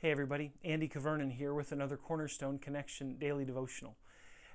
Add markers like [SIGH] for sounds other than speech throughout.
Hey, everybody. Andy Cavernan here with another Cornerstone Connection daily devotional.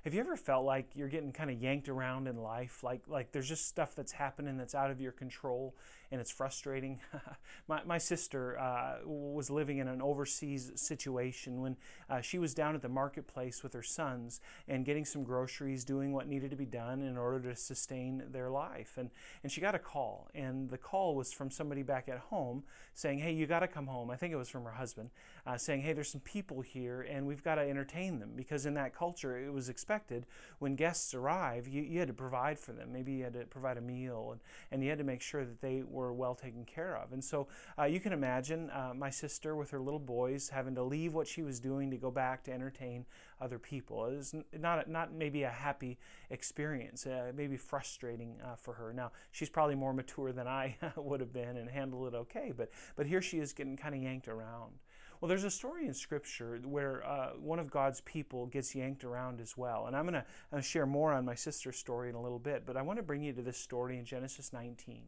Have you ever felt like you're getting kind of yanked around in life? Like, like there's just stuff that's happening that's out of your control and it's frustrating? [LAUGHS] my, my sister uh, was living in an overseas situation when uh, she was down at the marketplace with her sons and getting some groceries, doing what needed to be done in order to sustain their life. And, and she got a call, and the call was from somebody back at home saying, Hey, you got to come home. I think it was from her husband, uh, saying, Hey, there's some people here and we've got to entertain them because in that culture it was expected expected when guests arrive, you, you had to provide for them. Maybe you had to provide a meal and, and you had to make sure that they were well taken care of. And so uh, you can imagine uh, my sister with her little boys having to leave what she was doing to go back to entertain other people. It was not, not maybe a happy experience, uh, maybe frustrating uh, for her. Now, she's probably more mature than I [LAUGHS] would have been and handled it okay, but, but here she is getting kind of yanked around. Well, there's a story in Scripture where uh, one of God's people gets yanked around as well. And I'm going to share more on my sister's story in a little bit, but I want to bring you to this story in Genesis 19.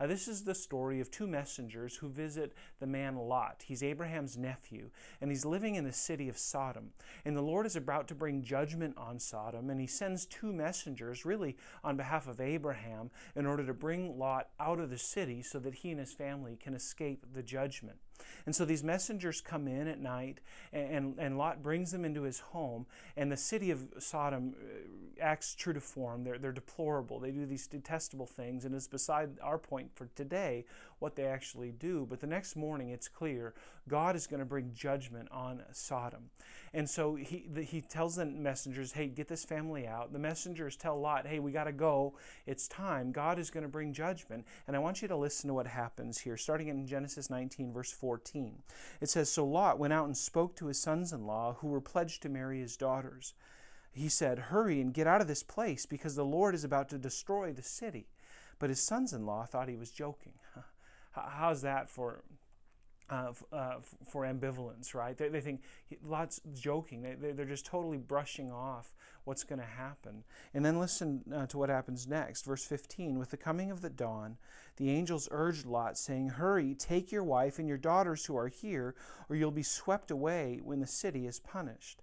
Uh, this is the story of two messengers who visit the man Lot. He's Abraham's nephew, and he's living in the city of Sodom. And the Lord is about to bring judgment on Sodom, and he sends two messengers, really on behalf of Abraham, in order to bring Lot out of the city so that he and his family can escape the judgment. And so these messengers come in at night, and, and Lot brings them into his home, and the city of Sodom uh, acts true to form. They're, they're deplorable. They do these detestable things, and it's beside our point for today what they actually do. But the next morning, it's clear God is going to bring judgment on Sodom. And so he, the, he tells the messengers, hey, get this family out. The messengers tell Lot, hey, we got to go. It's time. God is going to bring judgment. And I want you to listen to what happens here, starting in Genesis 19, verse 14. It says, So Lot went out and spoke to his sons in law who were pledged to marry his daughters he said, Hurry and get out of this place because the Lord is about to destroy the city. But his sons in law thought he was joking. [LAUGHS] How's that for uh, uh, for ambivalence, right? They, they think Lot's joking. They, they're just totally brushing off what's going to happen. And then listen uh, to what happens next. Verse 15 With the coming of the dawn, the angels urged Lot, saying, Hurry, take your wife and your daughters who are here, or you'll be swept away when the city is punished.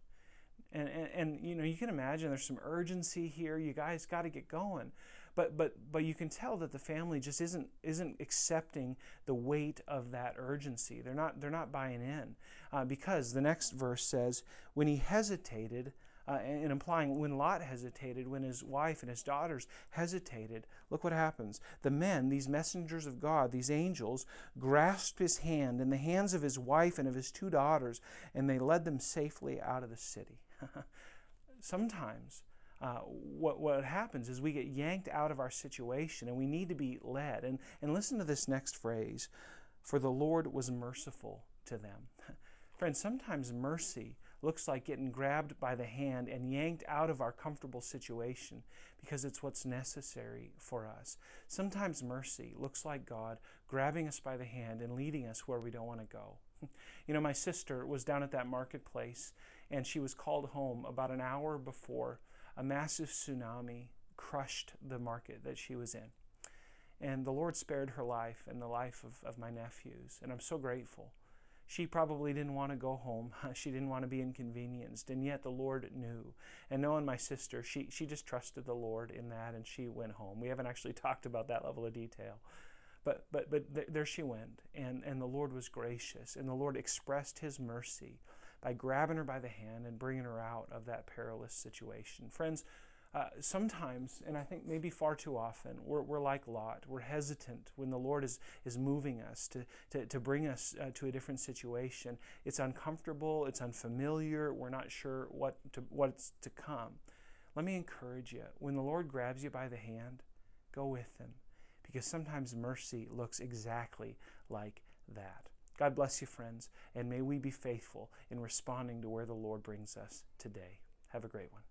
And, and, and, you know you can imagine there's some urgency here. You guys got to get going. But but but you can tell that the family just isn't isn't accepting the weight of that urgency. They're not they're not buying in uh, because the next verse says when he hesitated uh, and implying when Lot hesitated, when his wife and his daughters hesitated, look what happens. The men, these messengers of God, these angels, grasped his hand and the hands of his wife and of his two daughters, and they led them safely out of the city. [LAUGHS] Sometimes uh, what, what happens is we get yanked out of our situation and we need to be led. And, and listen to this next phrase For the Lord was merciful to them. [LAUGHS] Friends, sometimes mercy looks like getting grabbed by the hand and yanked out of our comfortable situation because it's what's necessary for us. Sometimes mercy looks like God grabbing us by the hand and leading us where we don't want to go. [LAUGHS] You know, my sister was down at that marketplace and she was called home about an hour before a massive tsunami crushed the market that she was in. And the Lord spared her life and the life of, of my nephews, and I'm so grateful. She probably didn't want to go home. [LAUGHS] She didn't want to be inconvenienced. And yet the Lord knew. And knowing my sister, she, she just trusted the Lord in that and she went home. We haven't actually [LAUGHS] talked about that level of detail. But, but, but th- there she went, and, and the Lord was gracious, and the Lord expressed His mercy by grabbing her by the hand and bringing her out of that perilous situation. Friends, uh, sometimes, and I think maybe far too often, we're, we're like Lot. We're hesitant when the Lord is, is moving us to, to, to bring us uh, to a different situation. It's uncomfortable, it's unfamiliar, we're not sure what to, what's to come. Let me encourage you when the Lord grabs you by the hand, go with Him because sometimes mercy looks exactly like that. God bless you, friends, and may we be faithful in responding to where the Lord brings us today. Have a great one.